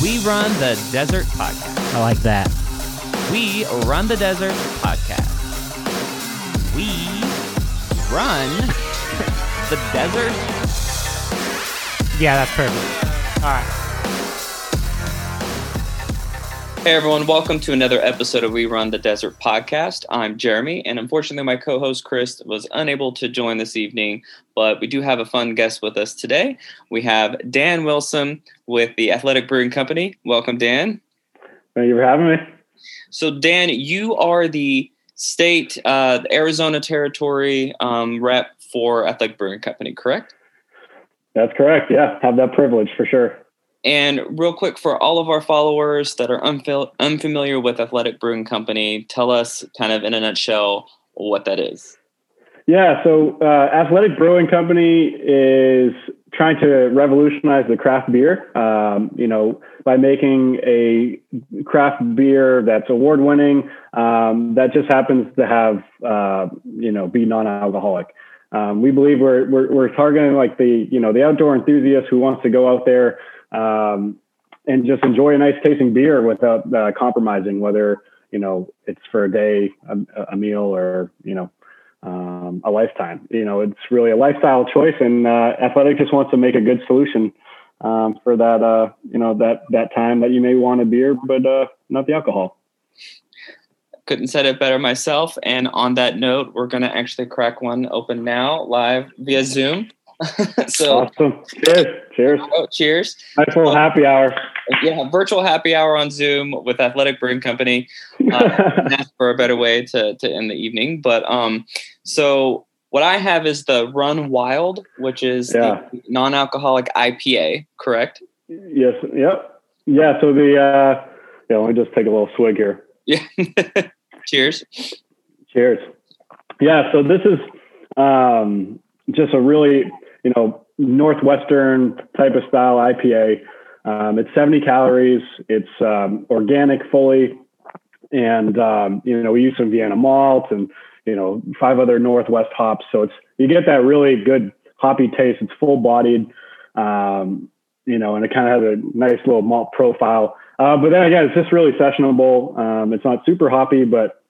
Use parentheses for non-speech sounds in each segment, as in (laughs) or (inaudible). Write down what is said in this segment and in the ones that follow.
We Run the Desert podcast. I like that. We Run the Desert podcast. We run (laughs) the desert. Yeah, that's perfect. All right. Hey everyone, welcome to another episode of We Run the Desert podcast. I'm Jeremy, and unfortunately, my co host Chris was unable to join this evening, but we do have a fun guest with us today. We have Dan Wilson with the Athletic Brewing Company. Welcome, Dan. Thank you for having me. So, Dan, you are the state, uh, Arizona territory um, rep for Athletic Brewing Company, correct? That's correct. Yeah, have that privilege for sure. And real quick, for all of our followers that are unfil- unfamiliar with Athletic Brewing Company, tell us kind of in a nutshell what that is. Yeah, so uh, Athletic Brewing Company is trying to revolutionize the craft beer. Um, you know, by making a craft beer that's award winning, um, that just happens to have uh, you know be non-alcoholic. Um, we believe we're, we're we're targeting like the you know the outdoor enthusiast who wants to go out there um, and just enjoy a nice tasting beer without uh, compromising, whether you know it's for a day, a, a meal, or you know um, a lifetime. You know, it's really a lifestyle choice, and uh, Athletic just wants to make a good solution um, for that. Uh, you know, that that time that you may want a beer, but uh, not the alcohol. Couldn't said it better myself. And on that note, we're going to actually crack one open now, live via Zoom. (laughs) so awesome! Cheers! Cheers! Oh, cheers! Nice little happy hour. Yeah, virtual happy hour on Zoom with Athletic Brewing Company. Uh, (laughs) that's for a better way to to end the evening. But um, so what I have is the Run Wild, which is yeah. the non-alcoholic IPA. Correct? Yes. Yep. Yeah. So the uh, yeah. Let me just take a little swig here. Yeah. (laughs) cheers. Cheers. Yeah. So this is um, just a really you know, Northwestern type of style IPA. Um, it's 70 calories. It's um, organic fully. And, um, you know, we use some Vienna malt and, you know, five other Northwest hops. So it's, you get that really good hoppy taste. It's full bodied, um, you know, and it kind of has a nice little malt profile. Uh, but then again, it's just really sessionable. Um, it's not super hoppy, but,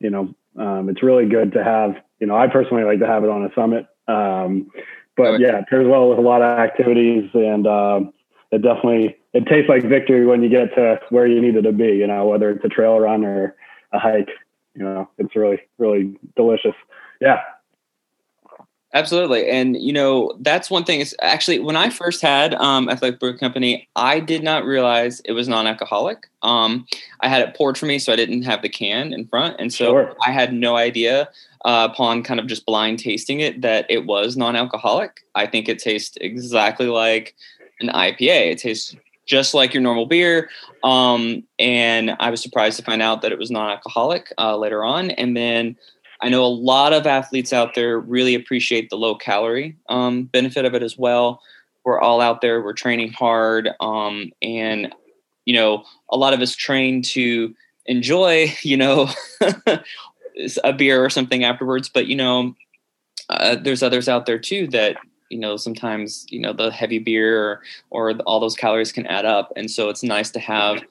you know, um, it's really good to have, you know, I personally like to have it on a summit. Um, but yeah, it pairs well with a lot of activities, and um, it definitely it tastes like victory when you get to where you needed to be. You know, whether it's a trail run or a hike. You know, it's really really delicious. Yeah. Absolutely, and you know that's one thing. Is actually when I first had um, Athletic Brew Company, I did not realize it was non-alcoholic. Um, I had it poured for me, so I didn't have the can in front, and so sure. I had no idea uh, upon kind of just blind tasting it that it was non-alcoholic. I think it tastes exactly like an IPA. It tastes just like your normal beer. Um, and I was surprised to find out that it was non-alcoholic uh, later on. And then I know a lot of athletes out there really appreciate the low calorie um, benefit of it as well. We're all out there, we're training hard, um, and you know, a lot of us train to enjoy, (laughs) you know, a beer or something afterwards. But you know, uh, there's others out there too that you know sometimes you know the heavy beer or, or all those calories can add up, and so it's nice to have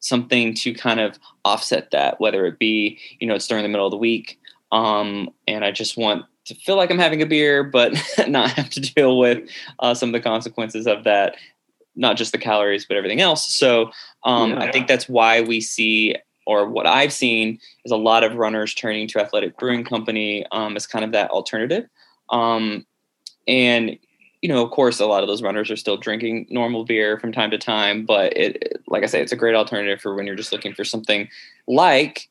something to kind of offset that, whether it be you know it's during the middle of the week, um, and I just want to feel like I'm having a beer, but (laughs) not have to deal with uh, some of the consequences of that not just the calories but everything else so um, yeah. i think that's why we see or what I've seen is a lot of runners turning to Athletic Brewing Company um, as kind of that alternative. Um, and you know, of course, a lot of those runners are still drinking normal beer from time to time, but it, like I say, it's a great alternative for when you're just looking for something like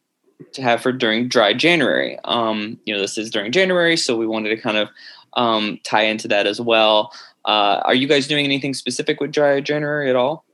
to have for during dry January. Um, you know, this is during January, so we wanted to kind of um, tie into that as well. Uh, are you guys doing anything specific with dry January at all?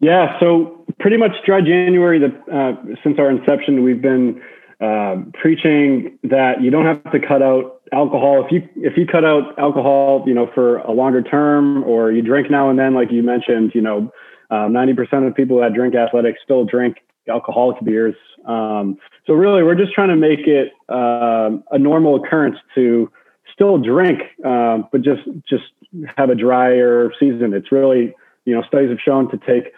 Yeah, so pretty much dry January. That uh, since our inception, we've been uh, preaching that you don't have to cut out alcohol. If you if you cut out alcohol, you know, for a longer term, or you drink now and then, like you mentioned, you know, uh, ninety percent of people that drink athletics still drink alcoholic beers. Um, so really, we're just trying to make it uh, a normal occurrence to still drink, um, but just just have a drier season. It's really you know studies have shown to take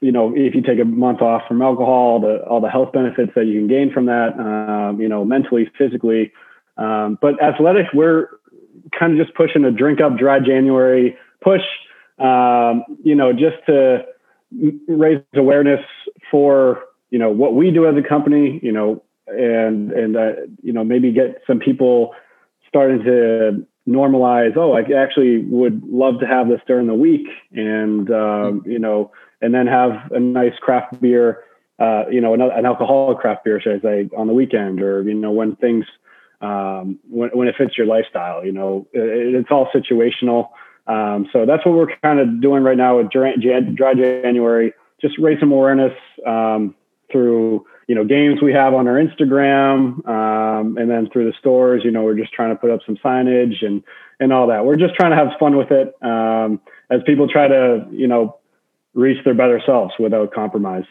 you know, if you take a month off from alcohol, the, all the health benefits that you can gain from that, um, you know, mentally, physically. Um, but athletic, we're kind of just pushing a drink up dry January push, um, you know, just to raise awareness for, you know, what we do as a company, you know, and, and, uh, you know, maybe get some people starting to normalize, oh, I actually would love to have this during the week. And, um, you know, and then have a nice craft beer, uh, you know, an, an, alcoholic craft beer, should I say, on the weekend, or you know, when things, um, when when it fits your lifestyle. You know, it, it's all situational. Um, so that's what we're kind of doing right now with dry, dry January. Just raise some awareness um, through you know games we have on our Instagram, um, and then through the stores. You know, we're just trying to put up some signage and and all that. We're just trying to have fun with it um, as people try to you know reach their better selves without compromise.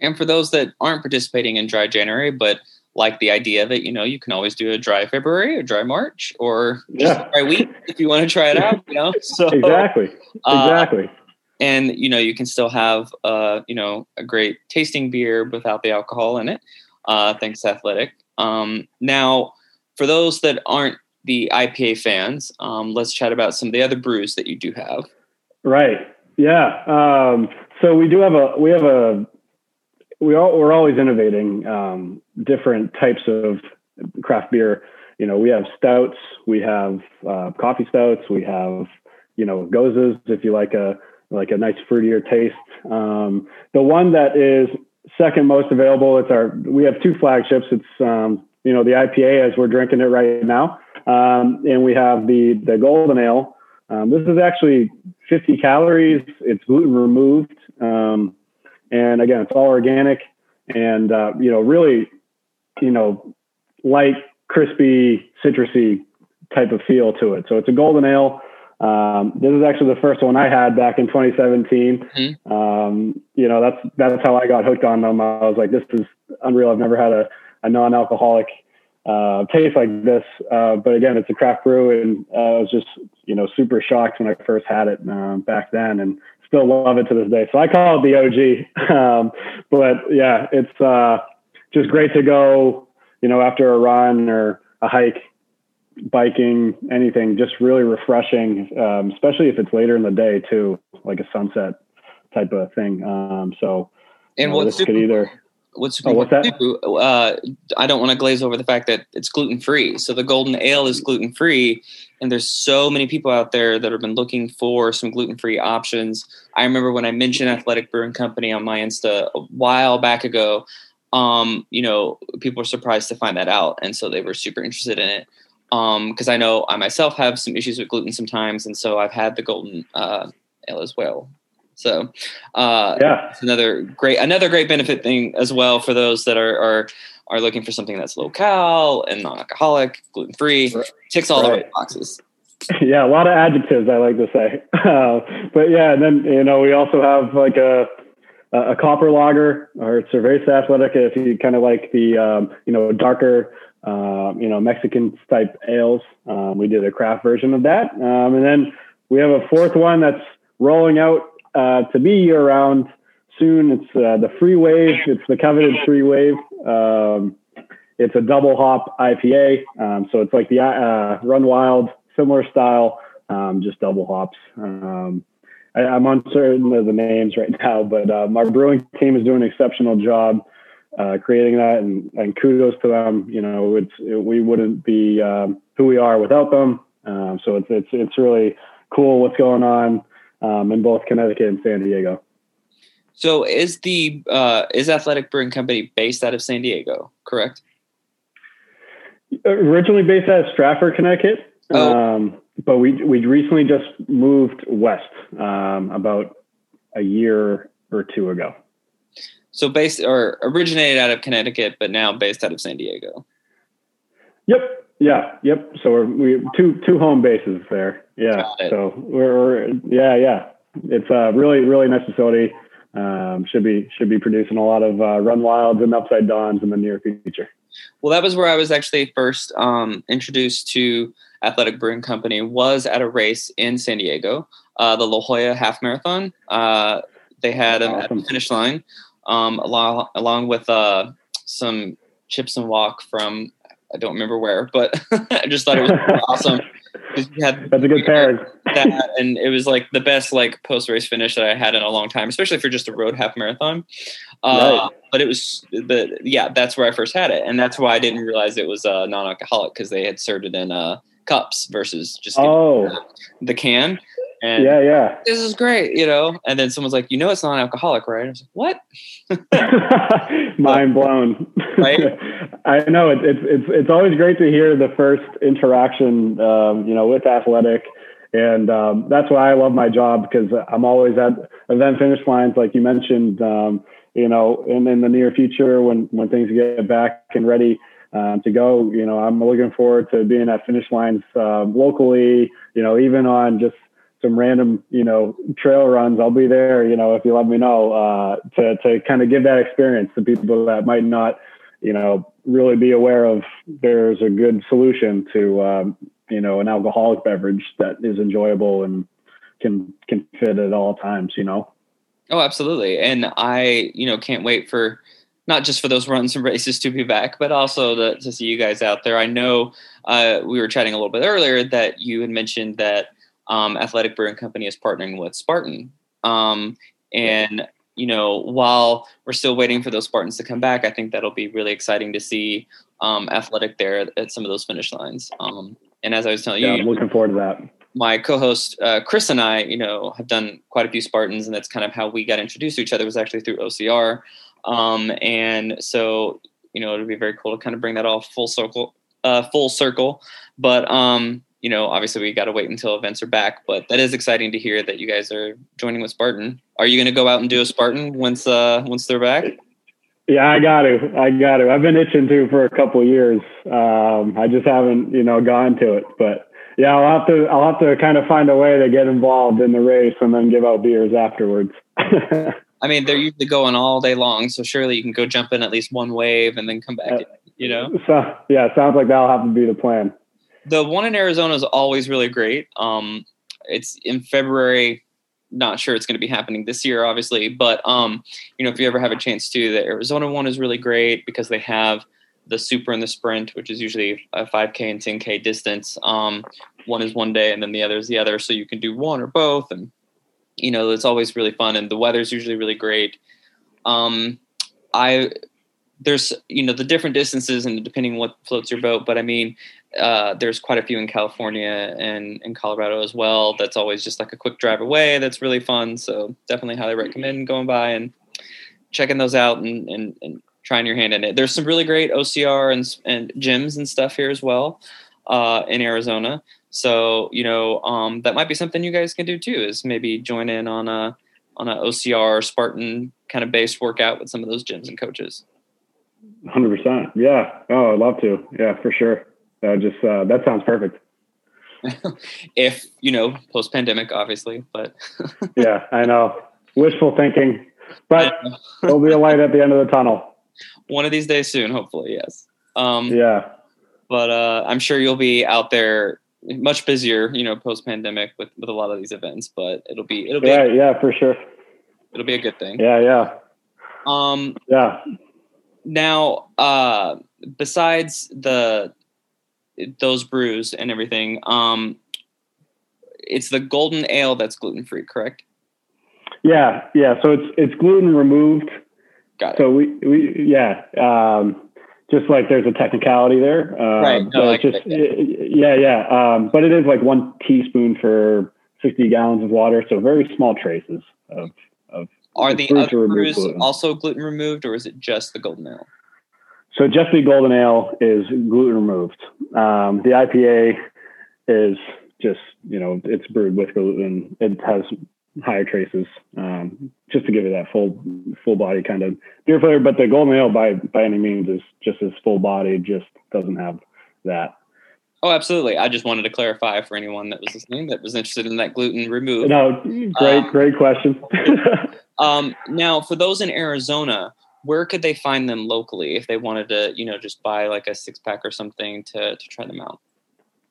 And for those that aren't participating in Dry January, but like the idea that you know you can always do a dry February, a dry March, or just yeah. a dry week if you want to try it out. You know, (laughs) so exactly, uh, exactly. Uh, and you know you can still have uh, you know a great tasting beer without the alcohol in it. Uh, thanks, Athletic. Um, now, for those that aren't the IPA fans, um, let's chat about some of the other brews that you do have. Right. Yeah. Um, so we do have a we have a we all we're always innovating um, different types of craft beer. You know, we have stouts, we have uh, coffee stouts, we have you know goses if you like a like a nice fruitier taste. Um, the one that is second most available, it's our we have two flagships. It's um, you know the IPA as we're drinking it right now, um, and we have the the golden ale. Um, this is actually 50 calories. It's gluten removed. Um, and again, it's all organic and, uh, you know, really, you know, light, crispy, citrusy type of feel to it. So it's a golden ale. Um, this is actually the first one I had back in 2017. Mm-hmm. Um, you know, that's, that's how I got hooked on them. I was like, this is unreal. I've never had a, a non-alcoholic uh, taste like this. Uh, but again, it's a craft brew, and uh, I was just you know super shocked when I first had it um, back then, and still love it to this day. So I call it the OG. (laughs) um, but yeah, it's uh, just great to go. You know, after a run or a hike, biking, anything, just really refreshing, um, especially if it's later in the day too, like a sunset type of thing. Um, so, and you know, this could either what's oh, what's that? Do, uh, I don't want to glaze over the fact that it's gluten free. So the golden ale is gluten free, and there's so many people out there that have been looking for some gluten free options. I remember when I mentioned Athletic Brewing Company on my Insta a while back ago. Um, you know, people were surprised to find that out, and so they were super interested in it. Because um, I know I myself have some issues with gluten sometimes, and so I've had the golden uh, ale as well. So uh, yeah, it's another great another great benefit thing as well for those that are are are looking for something that's low cal and non-alcoholic, gluten free. Ticks all right. the right boxes. (laughs) Yeah, a lot of adjectives I like to say. Uh, (laughs) but yeah, and then you know we also have like a a copper lager or cerveza athletic if you kind of like the um, you know darker you know Mexican type ales. Um, we did a craft version of that, um, and then we have a fourth one that's rolling out uh, to be year round soon. It's uh, the Free Wave. It's the coveted Free Wave. Um, it's a double hop IPA. Um, so it's like the uh, Run Wild, similar style, um, just double hops. Um, I, am uncertain of the names right (laughs) now, but um, our brewing team is doing an exceptional job uh, creating that, and, and, kudos to them. You know, it's it, we wouldn't be um, who we are without them. Um, so it's it's it's really cool what's going on um, in both Connecticut and San Diego. So is the uh, is Athletic Brewing Company based out of San Diego, correct? Originally based out of Stratford, Connecticut, oh. um, but we we recently just moved west um, about a year or two ago. So based or originated out of Connecticut, but now based out of San Diego. Yep. Yeah. Yep. So we're we two two home bases there. Yeah. So we're, we're, yeah yeah. It's a really really nice facility. Um, should be should be producing a lot of uh, run wilds and upside dawns in the near future. Well, that was where I was actually first um, introduced to Athletic Brewing Company. Was at a race in San Diego, uh, the La Jolla Half Marathon. Uh, they had them awesome. at the finish line, um, along along with uh, some chips and walk from I don't remember where, but (laughs) I just thought it was (laughs) awesome. Had, That's a good pairing. That and it was like the best like post race finish that I had in a long time, especially for just a road half marathon. Uh, right. But it was the yeah, that's where I first had it, and that's why I didn't realize it was uh, non-alcoholic because they had served it in uh, cups versus just oh. the can. And yeah, yeah. This is great, you know. And then someone's like, you know, it's non-alcoholic, right? I was like, what? (laughs) Mind blown. Right? (laughs) I know it's it's it's always great to hear the first interaction, um, you know, with athletic, and um, that's why I love my job because I'm always at event finish lines, like you mentioned. Um, you know, and in the near future, when when things get back and ready, um, to go. You know, I'm looking forward to being at finish lines um, locally. You know, even on just some random, you know, trail runs, I'll be there. You know, if you let me know uh, to to kind of give that experience to people that might not, you know, really be aware of. There's a good solution to, um, you know, an alcoholic beverage that is enjoyable and can can fit at all times. You know. Oh, absolutely, and I, you know, can't wait for not just for those runs and races to be back, but also to, to see you guys out there. I know uh, we were chatting a little bit earlier that you had mentioned that um, Athletic Brewing Company is partnering with Spartan. Um, and, you know, while we're still waiting for those Spartans to come back, I think that'll be really exciting to see um, Athletic there at, at, some of those finish lines. Um, and as I was telling yeah, you, I'm looking forward to that. My co-host uh, Chris and I, you know, have done quite a few Spartans, and that's kind of how we got introduced to each other. Was actually through OCR, um, and so you know, it'll be very cool to kind of bring that all full circle, uh, full circle. But um, you know, obviously we got to wait until events are back, but that is exciting to hear that you guys are joining with Spartan. Are you going to go out and do a Spartan once uh once they're back? Yeah, I got to. I got to. I've been itching to for a couple years. Um, I just haven't, you know, gone to it. But yeah, I'll have to. I'll have to kind of find a way to get involved in the race and then give out beers afterwards. (laughs) I mean, they're usually going all day long, so surely you can go jump in at least one wave and then come back. Uh, you know. So yeah, sounds like that'll have to be the plan the one in Arizona is always really great. Um, it's in February. Not sure it's going to be happening this year, obviously, but um, you know, if you ever have a chance to, the Arizona one is really great because they have the super and the sprint, which is usually a 5K and 10K distance. Um, one is one day, and then the other is the other, so you can do one or both, and you know, it's always really fun, and the weather's usually really great. Um, I there's you know the different distances and depending what floats your boat, but I mean uh, there's quite a few in California and in Colorado as well. That's always just like a quick drive away. That's really fun. So definitely highly recommend going by and checking those out and, and, and trying your hand in it. There's some really great OCR and, and gyms and stuff here as well uh, in Arizona. So, you know, um, that might be something you guys can do too, is maybe join in on a, on a OCR Spartan kind of based workout with some of those gyms and coaches. 100%. Yeah. Oh, I'd love to. Yeah, for sure. Just uh, that sounds perfect. (laughs) if you know, post pandemic, obviously, but (laughs) yeah, I know wishful thinking, but (laughs) there'll be a light at the end of the tunnel. One of these days soon, hopefully, yes. Um, yeah, but uh, I'm sure you'll be out there much busier, you know, post pandemic with with a lot of these events. But it'll be it'll be yeah, a, yeah, for sure. It'll be a good thing. Yeah, yeah. Um, yeah. Now, uh, besides the those brews and everything. Um, it's the golden ale that's gluten free, correct? Yeah, yeah. So it's it's gluten removed. Got it. So we we yeah. Um, just like there's a technicality there. Um, right. No, like just yeah, yeah. Um, but it is like one teaspoon for 60 gallons of water, so very small traces of of. Are the other brews gluten. also gluten removed, or is it just the golden ale? So just the golden ale is gluten removed. Um, the IPA is just you know it's brewed with gluten. It has higher traces um, just to give it that full full body kind of beer flavor. But the golden ale by by any means is just as full body. Just doesn't have that. Oh, absolutely. I just wanted to clarify for anyone that was listening that was interested in that gluten removed. No, great, um, great question. (laughs) um, now, for those in Arizona, where could they find them locally if they wanted to, you know, just buy like a six pack or something to to try them out?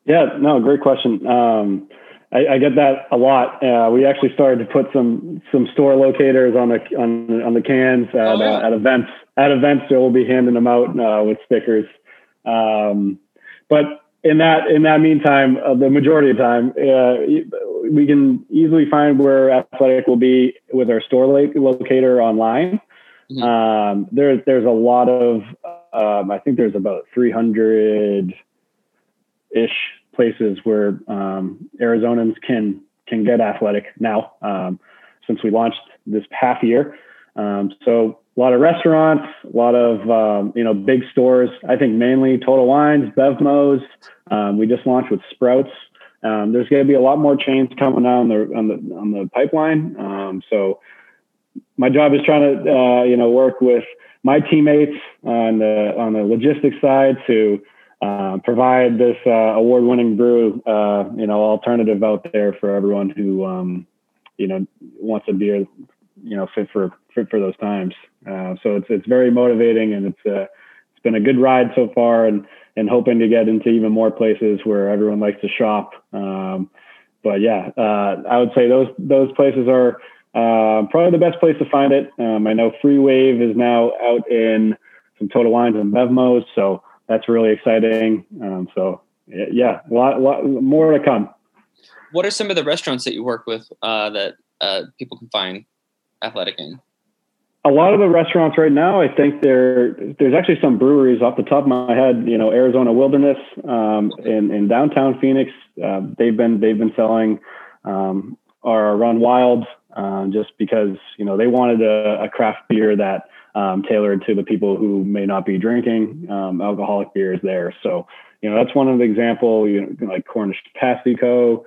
Yeah, no, great question. Um, I, I, get that a lot. Uh, we actually started to put some some store locators on the on on the cans at, oh, yeah. uh, at events. At events, so we'll be handing them out uh, with stickers. Um, but in that in that meantime, uh, the majority of the time, uh, we can easily find where athletic will be with our store locator online. Mm-hmm. Um, there's there's a lot of um, I think there's about 300 ish places where um, Arizonans can can get athletic now um, since we launched this half year. Um, so a lot of restaurants, a lot of um, you know big stores. I think mainly Total Wines, Bevmos. Um, we just launched with Sprouts. Um, there's going to be a lot more chains coming on the on the on the pipeline. so my job is trying to uh, you know work with my teammates on the on the logistics side to uh, provide this uh, award-winning brew, uh, you know, alternative out there for everyone who, um, you know, wants a beer, you know, fit for fit for those times. Uh, so it's it's very motivating, and it's uh, it's been a good ride so far, and and hoping to get into even more places where everyone likes to shop. Um, but yeah, I would say those those places are probably the best place to find it. Um, I know Free Wave is now out in some Total Wines and Bevmos, so that's really exciting. Um, so yeah, a lot, lot more to come. What are some of the restaurants that you work with uh, that uh, people can find athletic in? A lot of the restaurants right now, I think there there's actually some breweries off the top of my head. You know, Arizona Wilderness um, in in downtown Phoenix. Uh, they've been they've been selling um, our Run Wild uh, just because you know they wanted a, a craft beer that um, tailored to the people who may not be drinking um, alcoholic beers there. So, you know, that's one of the example, you know, like Cornish Pasty Co.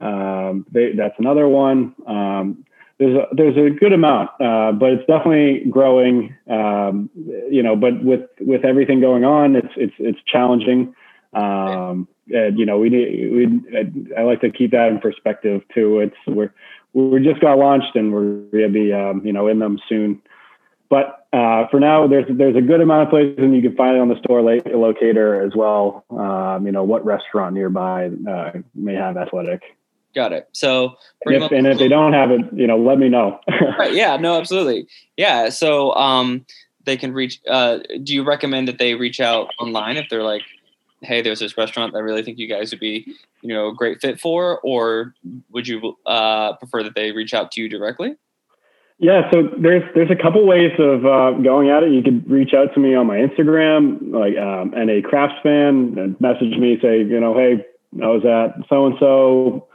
Um, they, that's another one. Um, there's a, there's a good amount, uh, but it's definitely growing. Um, you know, but with with everything going on, it's it's it's challenging. Um, and you know, we need we I like to keep that in perspective too. It's we're we just got launched and we're gonna be um, you know in them soon. But uh, for now, there's there's a good amount of places, and you can find it on the store locator as well. Um, you know what restaurant nearby uh, may have athletic. Got it. So, and if, and if, they don't have it, you know, let me know. (laughs) right, yeah, no, absolutely. Yeah. So, um, they can reach. Uh, do you recommend that they reach out online if they're like, "Hey, there's this restaurant that I really think you guys would be, you know, a great fit for," or would you uh, prefer that they reach out to you directly? Yeah, so there's there's a couple ways of uh, going at it. You could reach out to me on my Instagram, like um, NA Craftsman, and message me, say, you know, hey, I was at so and so.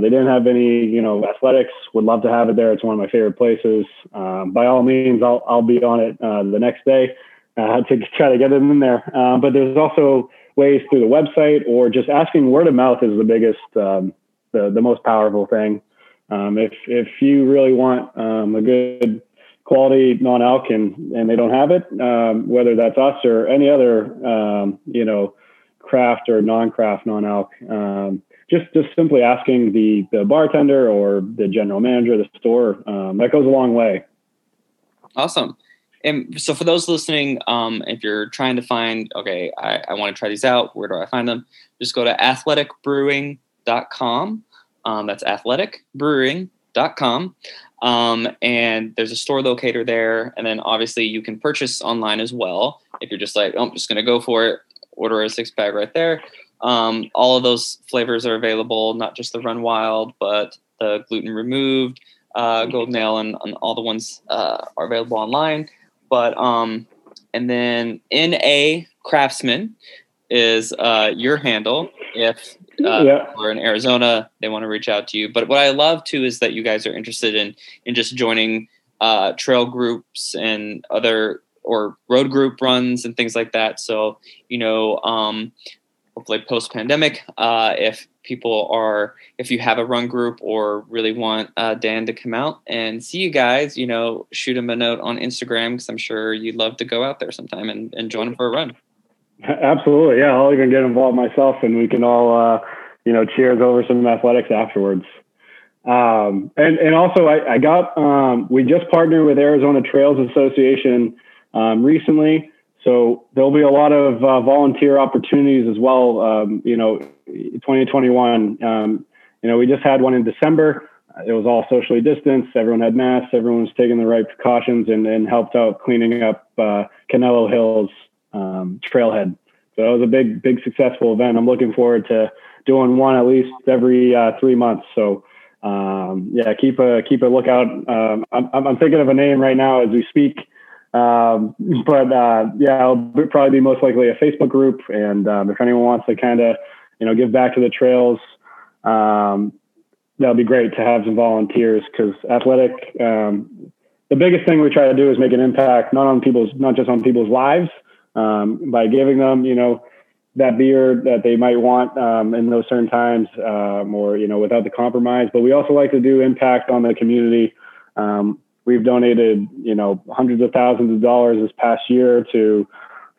They didn't have any, you know, athletics. Would love to have it there. It's one of my favorite places. Um, by all means, I'll I'll be on it uh, the next day uh, (laughs) to try to get it in there. Um, but there's also ways through the website or just asking word of mouth is the biggest, um, the the most powerful thing. Um, if if you really want um, a good quality non-alc and, and they don't have it, um, whether that's us or any other um, you know craft or non-craft non-alc, um, just just simply asking the the bartender or the general manager of the store that goes a long way. Awesome. And so for those listening, if you're trying to find, okay, I, I want to try these out, where do I find them? Just go to athleticbrewing.com um, that's athleticbrewing.com. Um, and there's a store locator there. And then obviously you can purchase online as well. If you're just like, oh, I'm just going to go for it, order a six pack right there. Um, all of those flavors are available, not just the Run Wild, but the gluten removed, uh, Golden Ale, and, and all the ones uh, are available online. But um, and then NA Craftsman is uh, your handle. If uh, yeah. or in Arizona, they want to reach out to you. But what I love too is that you guys are interested in in just joining uh, trail groups and other or road group runs and things like that. So you know, um, hopefully post pandemic, uh, if people are if you have a run group or really want uh, Dan to come out and see you guys, you know, shoot him a note on Instagram because I'm sure you'd love to go out there sometime and, and join him for a run. Absolutely, yeah. I'll even get involved myself, and we can all, uh, you know, cheers over some athletics afterwards. Um, and and also, I, I got um, we just partnered with Arizona Trails Association um, recently, so there'll be a lot of uh, volunteer opportunities as well. Um, you know, 2021. Um, you know, we just had one in December. It was all socially distanced. Everyone had masks. Everyone was taking the right precautions and, and helped out cleaning up uh, Canelo Hills um, trailhead. So it was a big, big successful event. I'm looking forward to doing one at least every uh, three months. So um, yeah, keep a keep a lookout. Um, I'm, I'm thinking of a name right now as we speak. Um, but uh, yeah, it'll probably be most likely a Facebook group. And um, if anyone wants to kind of, you know, give back to the trails, um, that'll be great to have some volunteers because athletic. Um, the biggest thing we try to do is make an impact, not on people's, not just on people's lives, um, by giving them, you know, that beer that they might want um, in those certain times, um, or you know, without the compromise. But we also like to do impact on the community. Um, we've donated, you know, hundreds of thousands of dollars this past year to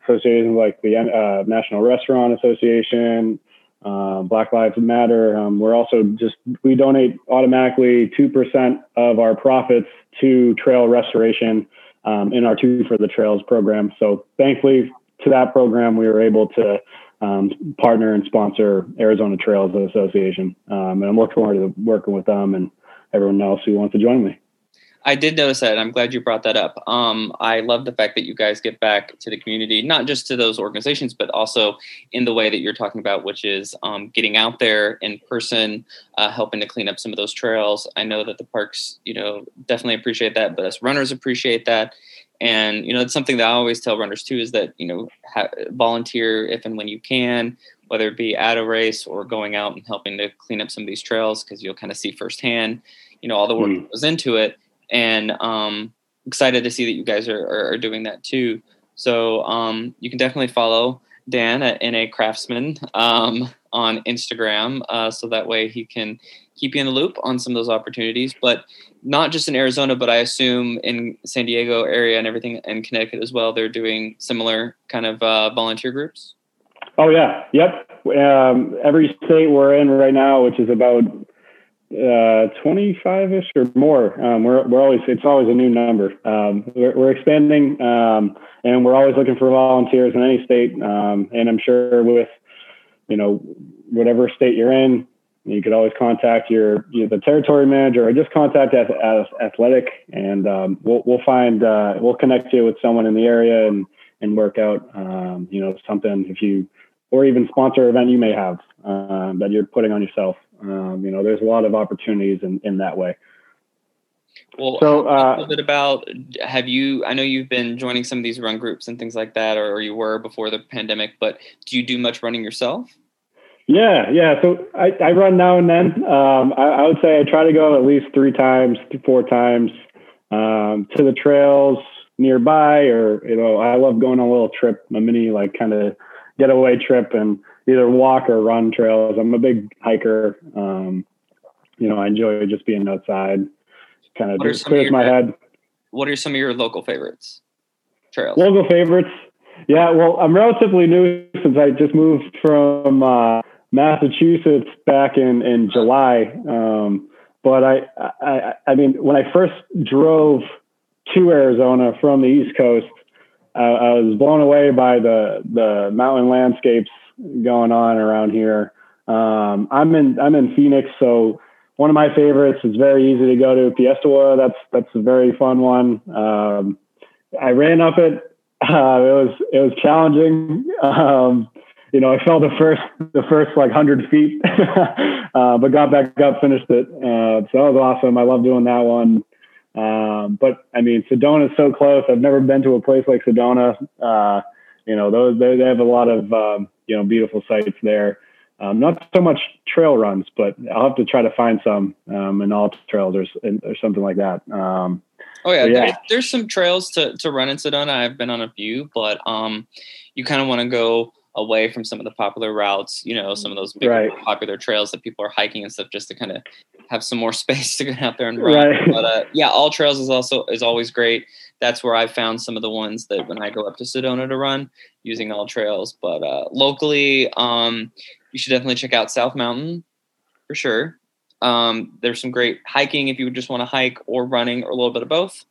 associations like the uh, National Restaurant Association, uh, Black Lives Matter. Um, we're also just we donate automatically two percent of our profits to trail restoration um, in our Two for the Trails program. So thankfully to that program, we were able to um, partner and sponsor Arizona Trails Association, um, and I'm looking forward to working with them and everyone else who wants to join me. I did notice that. and I'm glad you brought that up. Um, I love the fact that you guys get back to the community, not just to those organizations, but also in the way that you're talking about, which is um, getting out there in person, uh, helping to clean up some of those trails. I know that the parks, you know, definitely appreciate that, but us runners appreciate that. And you know, it's something that I always tell runners too is that you know, ha- volunteer if and when you can, whether it be at a race or going out and helping to clean up some of these trails, because you'll kind of see firsthand, you know, all the work mm. that goes into it and um, excited to see that you guys are, are, are doing that too. So um, you can definitely follow Dan at NA Craftsman um, on Instagram, uh, so that way he can keep you in the loop on some of those opportunities. But not just in Arizona, but I assume in San Diego area and everything in Connecticut as well. They're doing similar kind of uh, volunteer groups. Oh yeah, yep. Um, every state we're in right now, which is about uh, 25ish or more. Um, we're, we're always, it's always a new number. Um, we're, we're, expanding, um, and we're always looking for volunteers in any state. Um, and I'm sure with, you know, whatever state you're in, you could always contact your, the territory manager or just contact as, as athletic and, um, we'll, we'll find, uh, we'll connect you with someone in the area and, and work out, um, you know, something if you, or even sponsor event you may have, that you're putting on yourself. Um, you know, there's a lot of opportunities in, in that way. Well, so uh, a little bit about have you? I know you've been joining some of these run groups and things like that, or, or you were before the pandemic. But do you do much running yourself? Yeah, yeah. So I, I run now and then. Um, I, I, would say I try to go at least three times, four times um, to the trails nearby, or you know, I love going on a little trip, a mini like kind of getaway trip, and either walk or run trails. I'm a big hiker. Um, you know, I enjoy just being outside, kind of just clears my head. What are some of your local favorites? Trails. Local favorites. Yeah, well, I'm relatively new since I just moved from uh, Massachusetts back in in July. Um, but I, I, I mean, when I first drove to Arizona from the East Coast, uh, I was blown away by the the mountain landscapes going on around here. Um, I'm in I'm in Phoenix, so one of my favorites is very easy to go to Piestewa. That's that's a very fun one. Um, I ran up it. (laughs) Uh, it was it was challenging. Um, you know, I fell the first the first like hundred feet, (laughs) uh, but got back up, finished it. Uh, so that was awesome. I love doing that one. Um, but I mean, Sedona is so close. I've never been to a place like Sedona. Uh, you know, those they, they have a lot of um, you know beautiful sites there. Um, not so much trail runs, but I'll have to try to find some um, in all trails or, or something like that. Um, oh yeah, yeah. there's some trails to, to run in Sedona. I've been on a few, but um, you kind of want to go away from some of the popular routes, you know, some of those big right. popular trails that people are hiking and stuff just to kind of have some more (laughs) space to get out there and run. Right. But uh, yeah, AllTrails is also is always great that's where I found some of the ones that when I go up to Sedona to run using AllTrails. But uh, locally, um, you should definitely check out South Mountain for sure. Um, there's some great hiking if you would just want to hike or running or a little bit of both.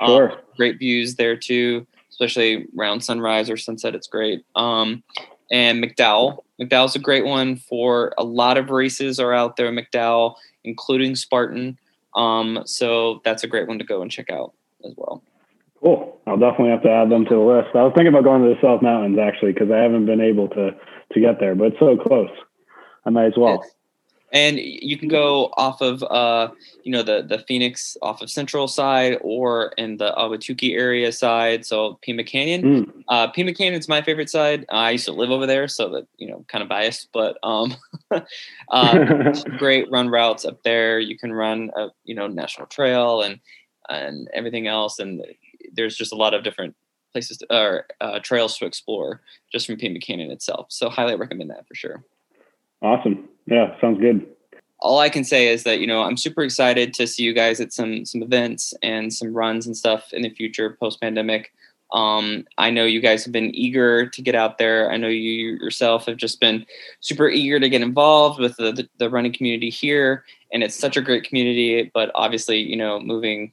Um, sure. great views there too, especially around sunrise or sunset. It's great. Um, and McDowell. McDowell's a great one for a lot of races are out there. In McDowell, including Spartan. Um, so that's a great one to go and check out as well. Cool. I'll definitely have to add them to the list. I was thinking about going to the South Mountains actually because I haven't been able to to get there, but it's so close. I might as well. And you can go off of uh, you know the the Phoenix off of Central side or in the Ahwatukee area side. So Pima Canyon, mm. uh, Pima Canyon's my favorite side. I used to live over there, so that you know kind of biased, but um, (laughs) uh, (laughs) great run routes up there. You can run a you know national trail and and everything else, and there's just a lot of different places to, or uh, trails to explore just from Pima Canyon itself. So highly recommend that for sure. Awesome. Yeah, sounds good. All I can say is that you know I'm super excited to see you guys at some some events and some runs and stuff in the future post pandemic. Um, I know you guys have been eager to get out there. I know you yourself have just been super eager to get involved with the, the, the running community here, and it's such a great community. But obviously, you know, moving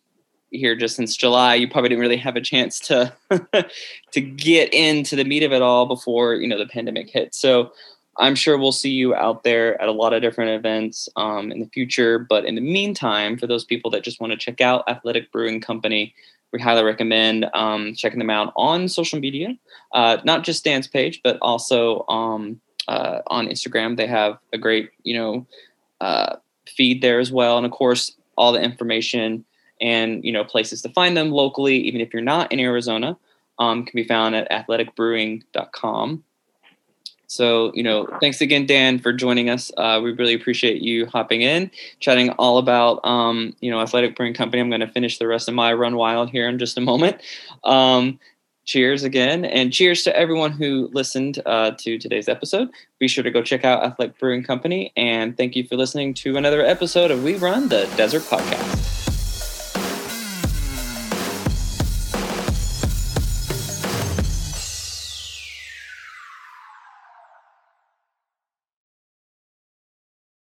here just since July, you probably didn't really have a chance to (laughs) to get into the meat of it all before you know the pandemic hit. So I'm sure we'll see you out there at a lot of different events um, in the future. But in the meantime, for those people that just want to check out Athletic Brewing Company, we highly recommend um, checking them out on social media, uh, not just Dan's page, but also um, uh, on Instagram. They have a great, you know, uh, feed there as well, and of course, all the information and you know places to find them locally, even if you're not in Arizona, um, can be found at athleticbrewing.com. So, you know, thanks again, Dan, for joining us. Uh, we really appreciate you hopping in, chatting all about, um, you know, Athletic Brewing Company. I'm going to finish the rest of my run wild here in just a moment. Um, cheers again, and cheers to everyone who listened uh, to today's episode. Be sure to go check out Athletic Brewing Company, and thank you for listening to another episode of We Run the Desert Podcast.